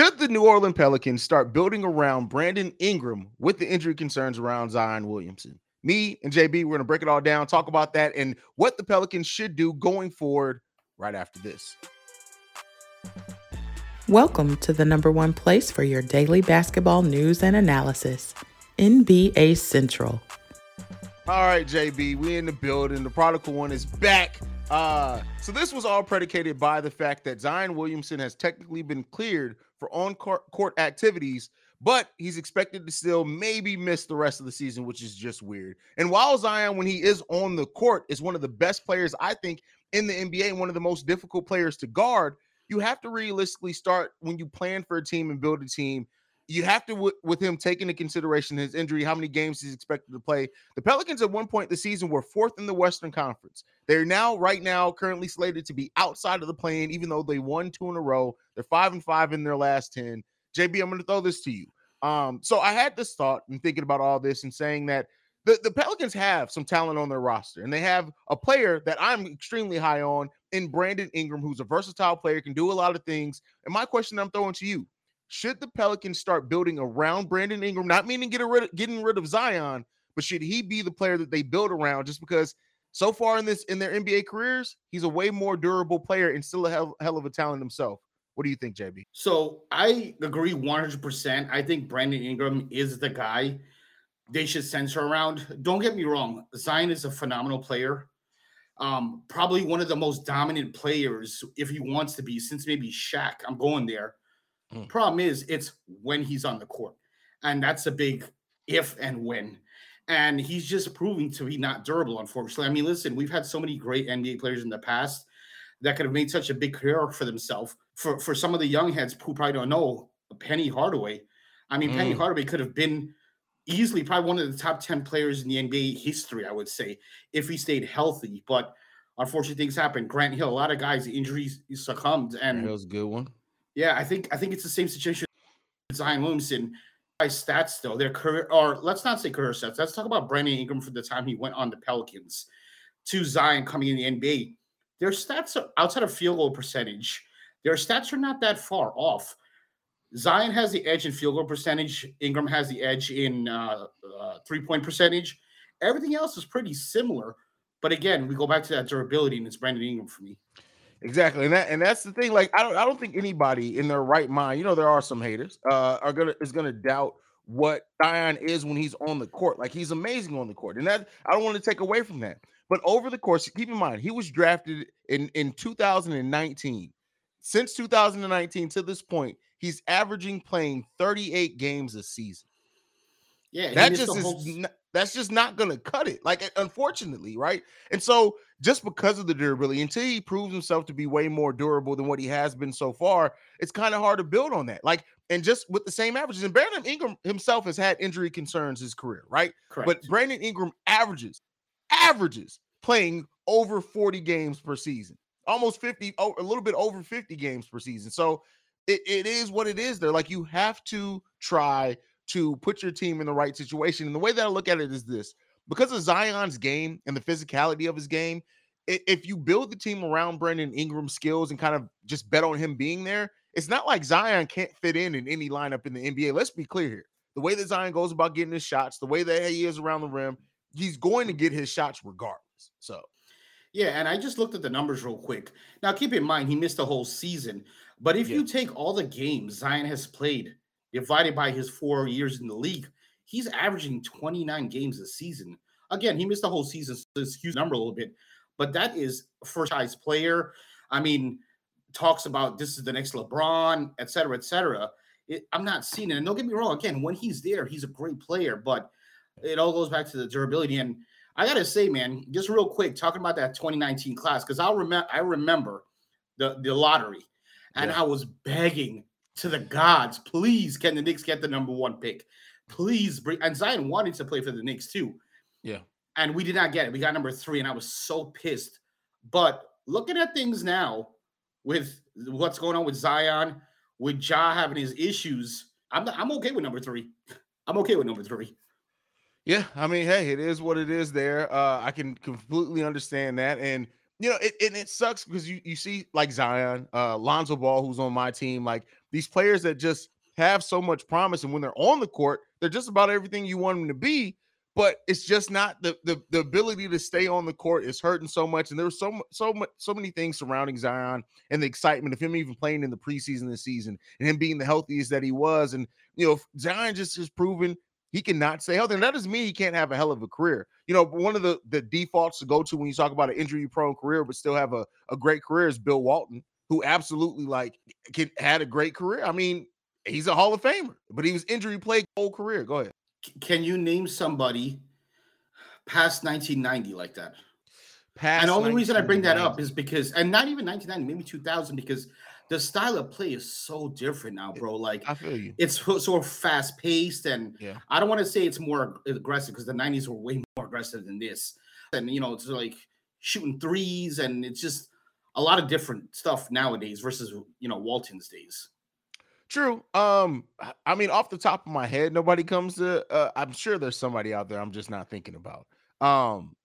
Should the New Orleans Pelicans start building around Brandon Ingram with the injury concerns around Zion Williamson? Me and JB, we're going to break it all down, talk about that, and what the Pelicans should do going forward right after this. Welcome to the number one place for your daily basketball news and analysis, NBA Central. All right, JB, we in the building. The prodigal one is back. Uh, so this was all predicated by the fact that Zion Williamson has technically been cleared for on-court activities, but he's expected to still maybe miss the rest of the season, which is just weird. And while Zion, when he is on the court, is one of the best players I think in the NBA one of the most difficult players to guard, you have to realistically start when you plan for a team and build a team. You have to, w- with him taking into consideration his injury, how many games he's expected to play. The Pelicans at one point the season were fourth in the Western Conference. They're now, right now, currently slated to be outside of the plane, even though they won two in a row. They're five and five in their last 10. JB, I'm going to throw this to you. Um, so I had this thought and thinking about all this and saying that the, the Pelicans have some talent on their roster, and they have a player that I'm extremely high on in Brandon Ingram, who's a versatile player, can do a lot of things. And my question I'm throwing to you: Should the Pelicans start building around Brandon Ingram? Not meaning get rid of, getting rid of Zion, but should he be the player that they build around? Just because so far in this in their NBA careers, he's a way more durable player and still a hell, hell of a talent himself. What do you think, JB? So I agree 100%. I think Brandon Ingram is the guy they should center around. Don't get me wrong, Zion is a phenomenal player. Um, probably one of the most dominant players if he wants to be since maybe Shaq. I'm going there. Mm. Problem is, it's when he's on the court, and that's a big if and when. And he's just proving to be not durable, unfortunately. I mean, listen, we've had so many great NBA players in the past that could have made such a big career for themselves. For for some of the young heads who probably don't know, Penny Hardaway. I mean, mm. Penny Hardaway could have been easily probably one of the top 10 players in the NBA history, I would say, if he stayed healthy. But unfortunately, things happen. Grant Hill, a lot of guys, injuries succumbed. And Hill's a good one. Yeah, I think I think it's the same situation with Zion Williamson. By stats, though, their career, or let's not say career stats. Let's talk about Brandon Ingram for the time he went on the Pelicans to Zion coming in the NBA. Their stats are outside of field goal percentage. Their stats are not that far off. Zion has the edge in field goal percentage. Ingram has the edge in uh, uh, three point percentage. Everything else is pretty similar. But again, we go back to that durability, and it's Brandon Ingram for me. Exactly, and that and that's the thing. Like, I don't I don't think anybody in their right mind, you know, there are some haters, uh, are gonna is gonna doubt what Zion is when he's on the court. Like he's amazing on the court, and that I don't want to take away from that. But over the course, keep in mind, he was drafted in in 2019. Since 2019 to this point, he's averaging playing 38 games a season. Yeah, that just is whole... not, that's just not gonna cut it. Like unfortunately, right? And so just because of the durability, until he proves himself to be way more durable than what he has been so far, it's kind of hard to build on that. Like, and just with the same averages, and Brandon Ingram himself has had injury concerns his career, right? Correct. But Brandon Ingram averages, averages playing over 40 games per season, almost 50, oh, a little bit over 50 games per season. So it, it is what it is there. Like you have to try to put your team in the right situation. And the way that I look at it is this because of Zion's game and the physicality of his game, if you build the team around Brandon Ingram's skills and kind of just bet on him being there, it's not like Zion can't fit in in any lineup in the NBA. Let's be clear here. The way that Zion goes about getting his shots, the way that he is around the rim, he's going to get his shots regardless. So, yeah, and I just looked at the numbers real quick. Now, keep in mind, he missed the whole season. But if yeah. you take all the games Zion has played divided by his four years in the league, he's averaging 29 games a season. Again, he missed the whole season, so this huge number a little bit, but that is first size player. I mean, talks about this is the next LeBron, et cetera, et cetera. It, I'm not seeing it. And don't get me wrong, again, when he's there, he's a great player, but it all goes back to the durability. And I gotta say, man, just real quick, talking about that 2019 class, because I'll remember I remember the, the lottery and yeah. I was begging to the gods, please, can the Knicks get the number one pick? Please bring. And Zion wanted to play for the Knicks too. Yeah. And we did not get it. We got number three, and I was so pissed. But looking at things now with what's going on with Zion, with Ja having his issues, I'm I'm okay with number three. I'm okay with number three. Yeah, I mean, hey, it is what it is. There, uh, I can completely understand that, and you know, it, and it sucks because you you see like Zion, uh, Lonzo Ball, who's on my team, like these players that just have so much promise, and when they're on the court, they're just about everything you want them to be. But it's just not the the, the ability to stay on the court is hurting so much, and there was so so much so many things surrounding Zion and the excitement of him even playing in the preseason this season and him being the healthiest that he was, and you know Zion just has proven he cannot stay healthy. And that doesn't mean he can't have a hell of a career. You know, one of the, the defaults to go to when you talk about an injury prone career, but still have a, a great career is Bill Walton, who absolutely like can, had a great career. I mean, he's a Hall of Famer, but he was injury plagued whole career. Go ahead. Can you name somebody past 1990 like that? Past and the only reason I bring that up is because, and not even 1990, maybe 2000, because the style of play is so different now, bro. Like I feel you. It's so fast paced, and yeah. I don't want to say it's more aggressive because the '90s were way more aggressive than this. And you know, it's like shooting threes, and it's just a lot of different stuff nowadays versus you know Walton's days. True. Um, I mean, off the top of my head, nobody comes to. Uh, I'm sure there's somebody out there I'm just not thinking about. Um,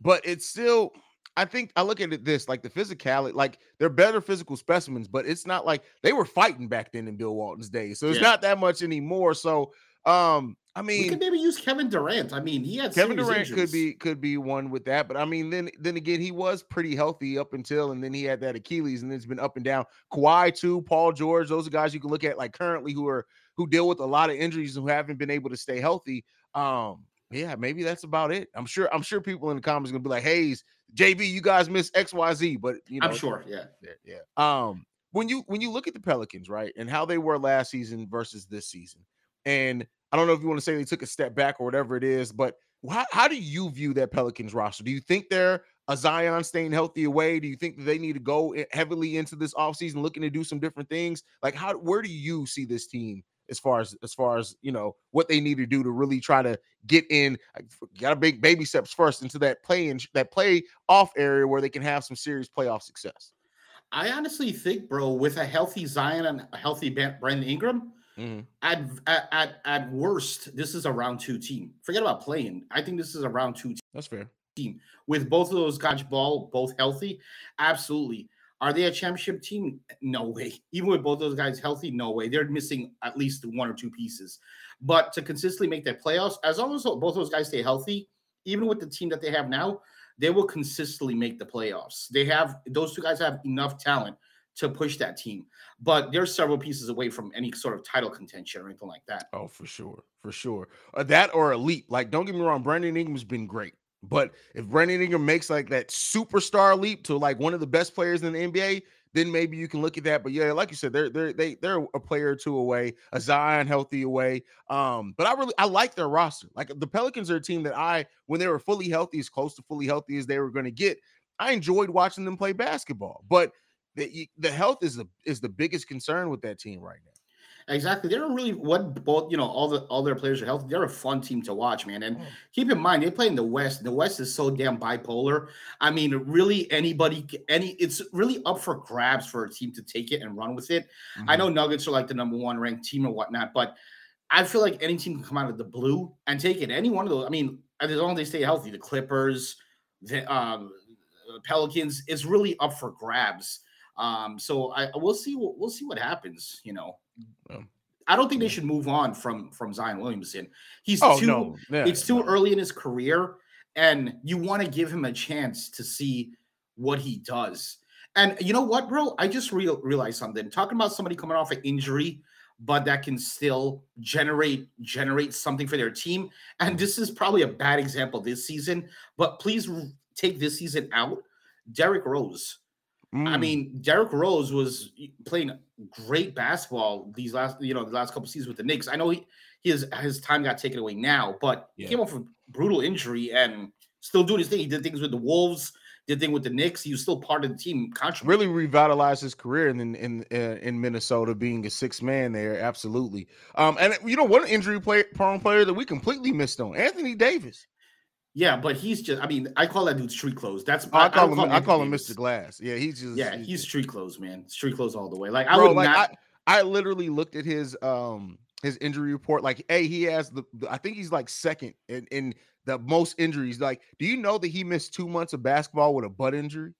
but it's still I think I look at it this like the physicality, like they're better physical specimens, but it's not like they were fighting back then in Bill Walton's day. So it's yeah. not that much anymore. So um, I mean, we could maybe use Kevin Durant. I mean, he had Kevin Durant injuries. could be could be one with that, but I mean, then then again, he was pretty healthy up until, and then he had that Achilles, and it's been up and down. Kawhi too, Paul George, those are guys you can look at like currently who are who deal with a lot of injuries and who haven't been able to stay healthy. Um, yeah, maybe that's about it. I'm sure. I'm sure people in the comments gonna be like, "Haize, JB, you guys miss X, Y, Z." But you know, I'm sure. Yeah, yeah, yeah. Um, when you when you look at the Pelicans, right, and how they were last season versus this season, and I don't know if you want to say they took a step back or whatever it is, but how, how do you view that Pelicans roster? Do you think they're a Zion staying healthy away? Do you think that they need to go heavily into this offseason looking to do some different things? Like, how where do you see this team as far as as far as you know what they need to do to really try to get in got to make baby steps first into that play in that play off area where they can have some serious playoff success. I honestly think bro with a healthy zion and a healthy brandon ingram mm-hmm. at, at, at at worst this is a round two team. Forget about playing. I think this is a round two team. that's fair. team. With both of those guys ball both healthy absolutely are they a championship team? No way. Even with both those guys healthy, no way. They're missing at least one or two pieces. But to consistently make that playoffs, as long as both those guys stay healthy, even with the team that they have now, they will consistently make the playoffs. They have those two guys have enough talent to push that team. But they're several pieces away from any sort of title contention or anything like that. Oh, for sure. For sure. Uh, that or elite. Like, don't get me wrong, Brandon Ingram's been great. But if Brandon Ingram makes like that superstar leap to like one of the best players in the NBA, then maybe you can look at that. But yeah, like you said, they're they're they they're a player or two away, a Zion healthy away. Um, but I really I like their roster. Like the Pelicans are a team that I, when they were fully healthy, as close to fully healthy as they were going to get, I enjoyed watching them play basketball. But the the health is the is the biggest concern with that team right now. Exactly. They're really what both you know all the all their players are healthy. They're a fun team to watch, man. And oh. keep in mind they play in the West. The West is so damn bipolar. I mean, really anybody any it's really up for grabs for a team to take it and run with it. Mm-hmm. I know Nuggets are like the number one ranked team or whatnot, but I feel like any team can come out of the blue and take it. Any one of those. I mean, as long as they stay healthy, the Clippers, the um, Pelicans is really up for grabs. Um, so I we'll see we'll see what happens. You know. I don't think they should move on from from Zion Williamson. He's oh, too no. yeah, it's too no. early in his career, and you want to give him a chance to see what he does. And you know what, bro? I just real, realized something. Talking about somebody coming off an injury, but that can still generate generate something for their team. And this is probably a bad example this season, but please take this season out. Derrick Rose. Mm. I mean, Derrick Rose was playing great basketball these last, you know, the last couple seasons with the Knicks. I know he, his his time got taken away now, but yeah. he came off a brutal injury and still doing his thing. He did things with the Wolves, did thing with the Knicks. He was still part of the team. Really revitalized his career in in in, in Minnesota, being a six man there. Absolutely. Um, and you know, one injury player, prone player that we completely missed on Anthony Davis. Yeah, but he's just, I mean, I call that dude street clothes. That's oh, I, I, call him, I call him Mr. Glass. Yeah, he's just Yeah, he's, street clothes, man. Street clothes all the way. Like I would like, not I, I literally looked at his um his injury report. Like, hey, he has the, the I think he's like second in, in the most injuries. Like, do you know that he missed two months of basketball with a butt injury?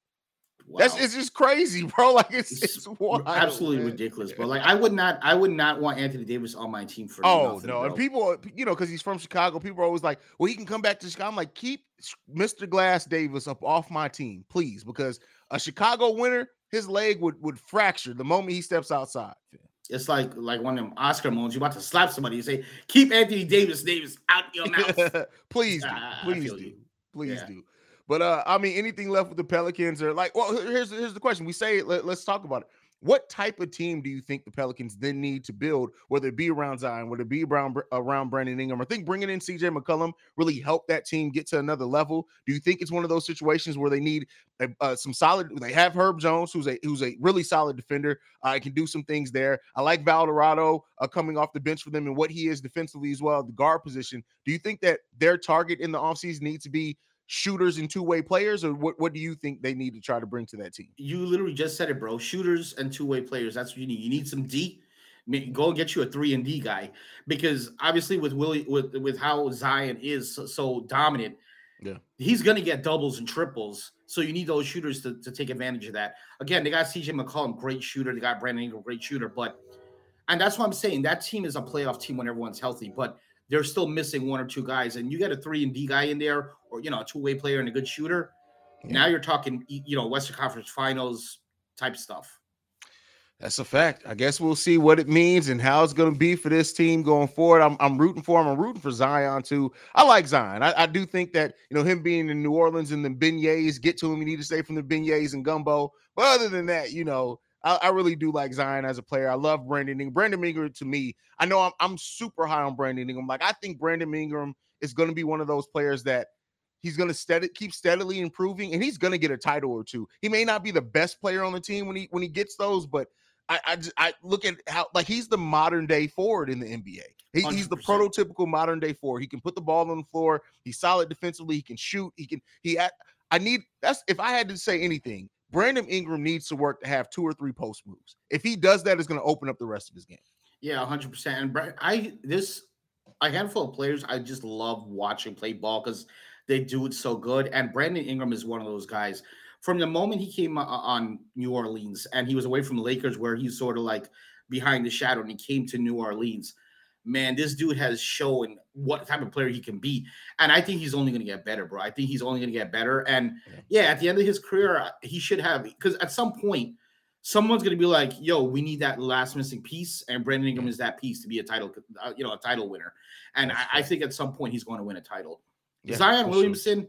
Wow. That's it's just crazy, bro. Like it's, it's, it's wild, absolutely man. ridiculous, bro. Like I would not, I would not want Anthony Davis on my team for. Oh nothing, no, bro. and people, you know, because he's from Chicago, people are always like, "Well, he can come back to Chicago." I'm like, keep Mr. Glass Davis up off my team, please, because a Chicago winner, his leg would would fracture the moment he steps outside. It's like like one of them Oscar moments. You're about to slap somebody. You say, "Keep Anthony Davis Davis out your mouth." please, do. please do, please yeah. do. But uh, I mean, anything left with the Pelicans or like, well, here's here's the question. We say let, let's talk about it. What type of team do you think the Pelicans then need to build, whether it be around Zion, whether it be around, around Brandon Ingram? I think bringing in CJ McCollum really helped that team get to another level. Do you think it's one of those situations where they need uh, some solid? They have Herb Jones, who's a who's a really solid defender. I uh, can do some things there. I like Valderrama uh, coming off the bench for them and what he is defensively as well, the guard position. Do you think that their target in the offseason needs to be shooters and two-way players, or what, what do you think they need to try to bring to that team? You literally just said it, bro. Shooters and two-way players. That's what you need. You need some D. Go and get you a three and D guy because obviously with Willie with with how Zion is so, so dominant, yeah, he's gonna get doubles and triples. So you need those shooters to, to take advantage of that. Again, they got CJ McCollum, great shooter. They got Brandon Ingram, great shooter. But and that's what I'm saying. That team is a playoff team when everyone's healthy. But they're still missing one or two guys, and you get a three and D guy in there, or you know, a two way player and a good shooter. Yeah. Now you're talking, you know, Western Conference Finals type stuff. That's a fact. I guess we'll see what it means and how it's going to be for this team going forward. I'm, I'm rooting for him. I'm rooting for Zion too. I like Zion. I, I do think that you know him being in New Orleans and the beignets get to him. You need to stay from the beignets and gumbo. But other than that, you know, I, I, really do like Zion as a player. I love Brandon Ingram. Brandon Ingram to me, I know I'm, I'm super high on Brandon Ingram. Like I think Brandon Ingram is going to be one of those players that he's going to steady, keep steadily improving, and he's going to get a title or two. He may not be the best player on the team when he when he gets those, but I I, just, I look at how like he's the modern day forward in the NBA. He, he's the prototypical modern day forward. He can put the ball on the floor. He's solid defensively. He can shoot. He can he. I need that's if I had to say anything. Brandon Ingram needs to work to have two or three post moves. If he does that, it's going to open up the rest of his game. Yeah, hundred percent. And I this a handful of players I just love watching play ball because they do it so good. And Brandon Ingram is one of those guys. From the moment he came on New Orleans and he was away from Lakers, where he's sort of like behind the shadow, and he came to New Orleans man, this dude has shown what type of player he can be. And I think he's only going to get better, bro. I think he's only going to get better. And yeah. yeah, at the end of his career, uh, he should have, because at some point, someone's going to be like, yo, we need that last missing piece. And Brandon Ingram yeah. is that piece to be a title, uh, you know, a title winner. And I, I, think at some point he's going to win a title. Yeah, Zion Williamson, sure.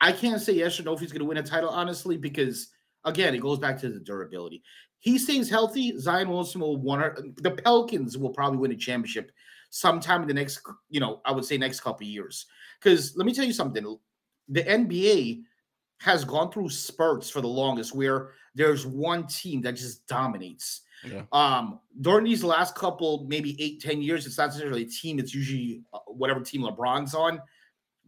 I can't say yes or no if he's going to win a title, honestly, because again, it goes back to the durability he stays healthy, Zion Wilson will win. The Pelicans will probably win a championship sometime in the next, you know, I would say next couple years. Because let me tell you something: the NBA has gone through spurts for the longest where there's one team that just dominates. Yeah. Um, during these last couple, maybe eight, ten years, it's not necessarily a team. It's usually uh, whatever team LeBron's on.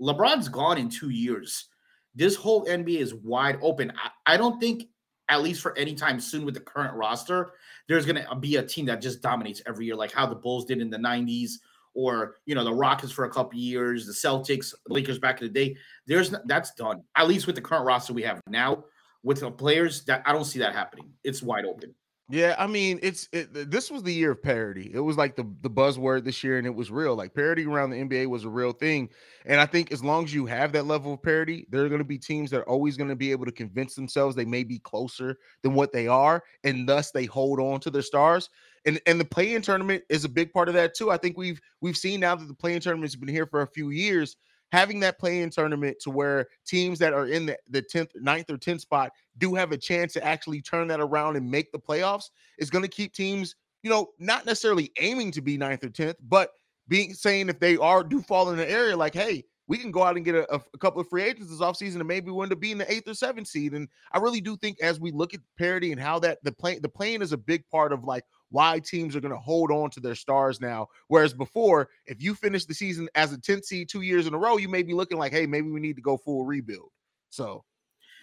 LeBron's gone in two years. This whole NBA is wide open. I, I don't think at least for any time soon with the current roster, there's going to uh, be a team that just dominates every year, like how the Bulls did in the 90s, or you know the Rockets for a couple years, the Celtics, Lakers back in the day. There's that's done. At least with the current roster we have now, with the players that I don't see that happening. It's wide open. Yeah, I mean, it's it, this was the year of parity. It was like the the buzzword this year, and it was real. Like parity around the NBA was a real thing, and I think as long as you have that level of parity, there are going to be teams that are always going to be able to convince themselves they may be closer than what they are, and thus they hold on to their stars. And and the play-in tournament is a big part of that too. I think we've we've seen now that the play-in tournament's been here for a few years having that play-in tournament to where teams that are in the, the 10th, 9th, or 10th spot do have a chance to actually turn that around and make the playoffs is going to keep teams, you know, not necessarily aiming to be 9th or 10th, but being saying if they are do fall in the area, like, hey, we can go out and get a, a, couple of free agents this offseason and maybe we end up being the eighth or seventh seed. And I really do think as we look at parity and how that the play the play-in is a big part of like why teams are going to hold on to their stars now. Whereas before, if you finish the season as a 10th seed two years in a row, you may be looking like, hey, maybe we need to go full rebuild. So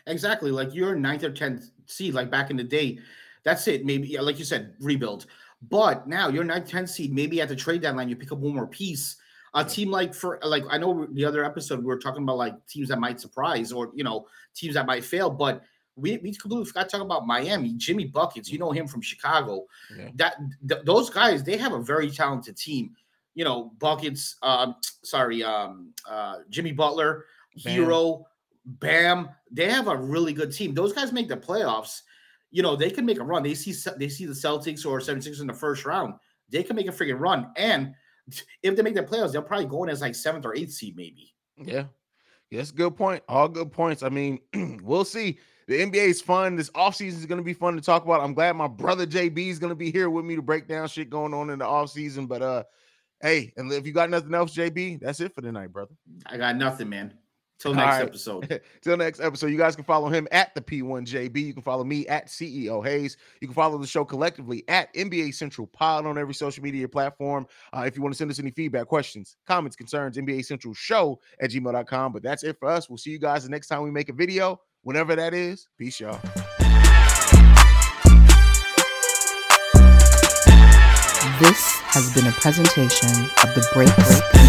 exactly like you're ninth or 10th seed, like back in the day. That's it. Maybe like you said, rebuild. But now you're ninth, 10th seed. Maybe at the trade deadline, you pick up one more piece. A team like for like I know the other episode we were talking about like teams that might surprise or you know teams that might fail, but we, we completely forgot to talk about Miami. Jimmy buckets, you know him from Chicago. Yeah. That th- those guys they have a very talented team. You know buckets. Um, sorry, um, uh, Jimmy Butler, Bam. Herro, Bam. They have a really good team. Those guys make the playoffs. You know they can make a run. They see they see the Celtics or 76 in the first round. They can make a freaking run and if they make the playoffs, they'll probably go in as like seventh or eighth seed, maybe. Yeah. Yes, good point. All good points. I mean, we'll see. The NBA is fun. This offseason is going to be fun to talk about. I'm glad my brother JB is going to be here with me to break down shit going on in the offseason. But uh, hey, and if you got nothing else, JB, that's it for tonight, brother. I got nothing, man. Till next right. episode. Till next episode. You guys can follow him at the P1JB. You can follow me at CEO Haize. You can follow the show collectively at NBA Central Pod on every social media platform. Uh, if you want to send us any feedback, questions, comments, concerns, NBA Central Show at gmail.com. But that's it for us. We'll see you guys the next time we make a video, whenever that is. Peace, y'all. This has been a presentation of the Break Break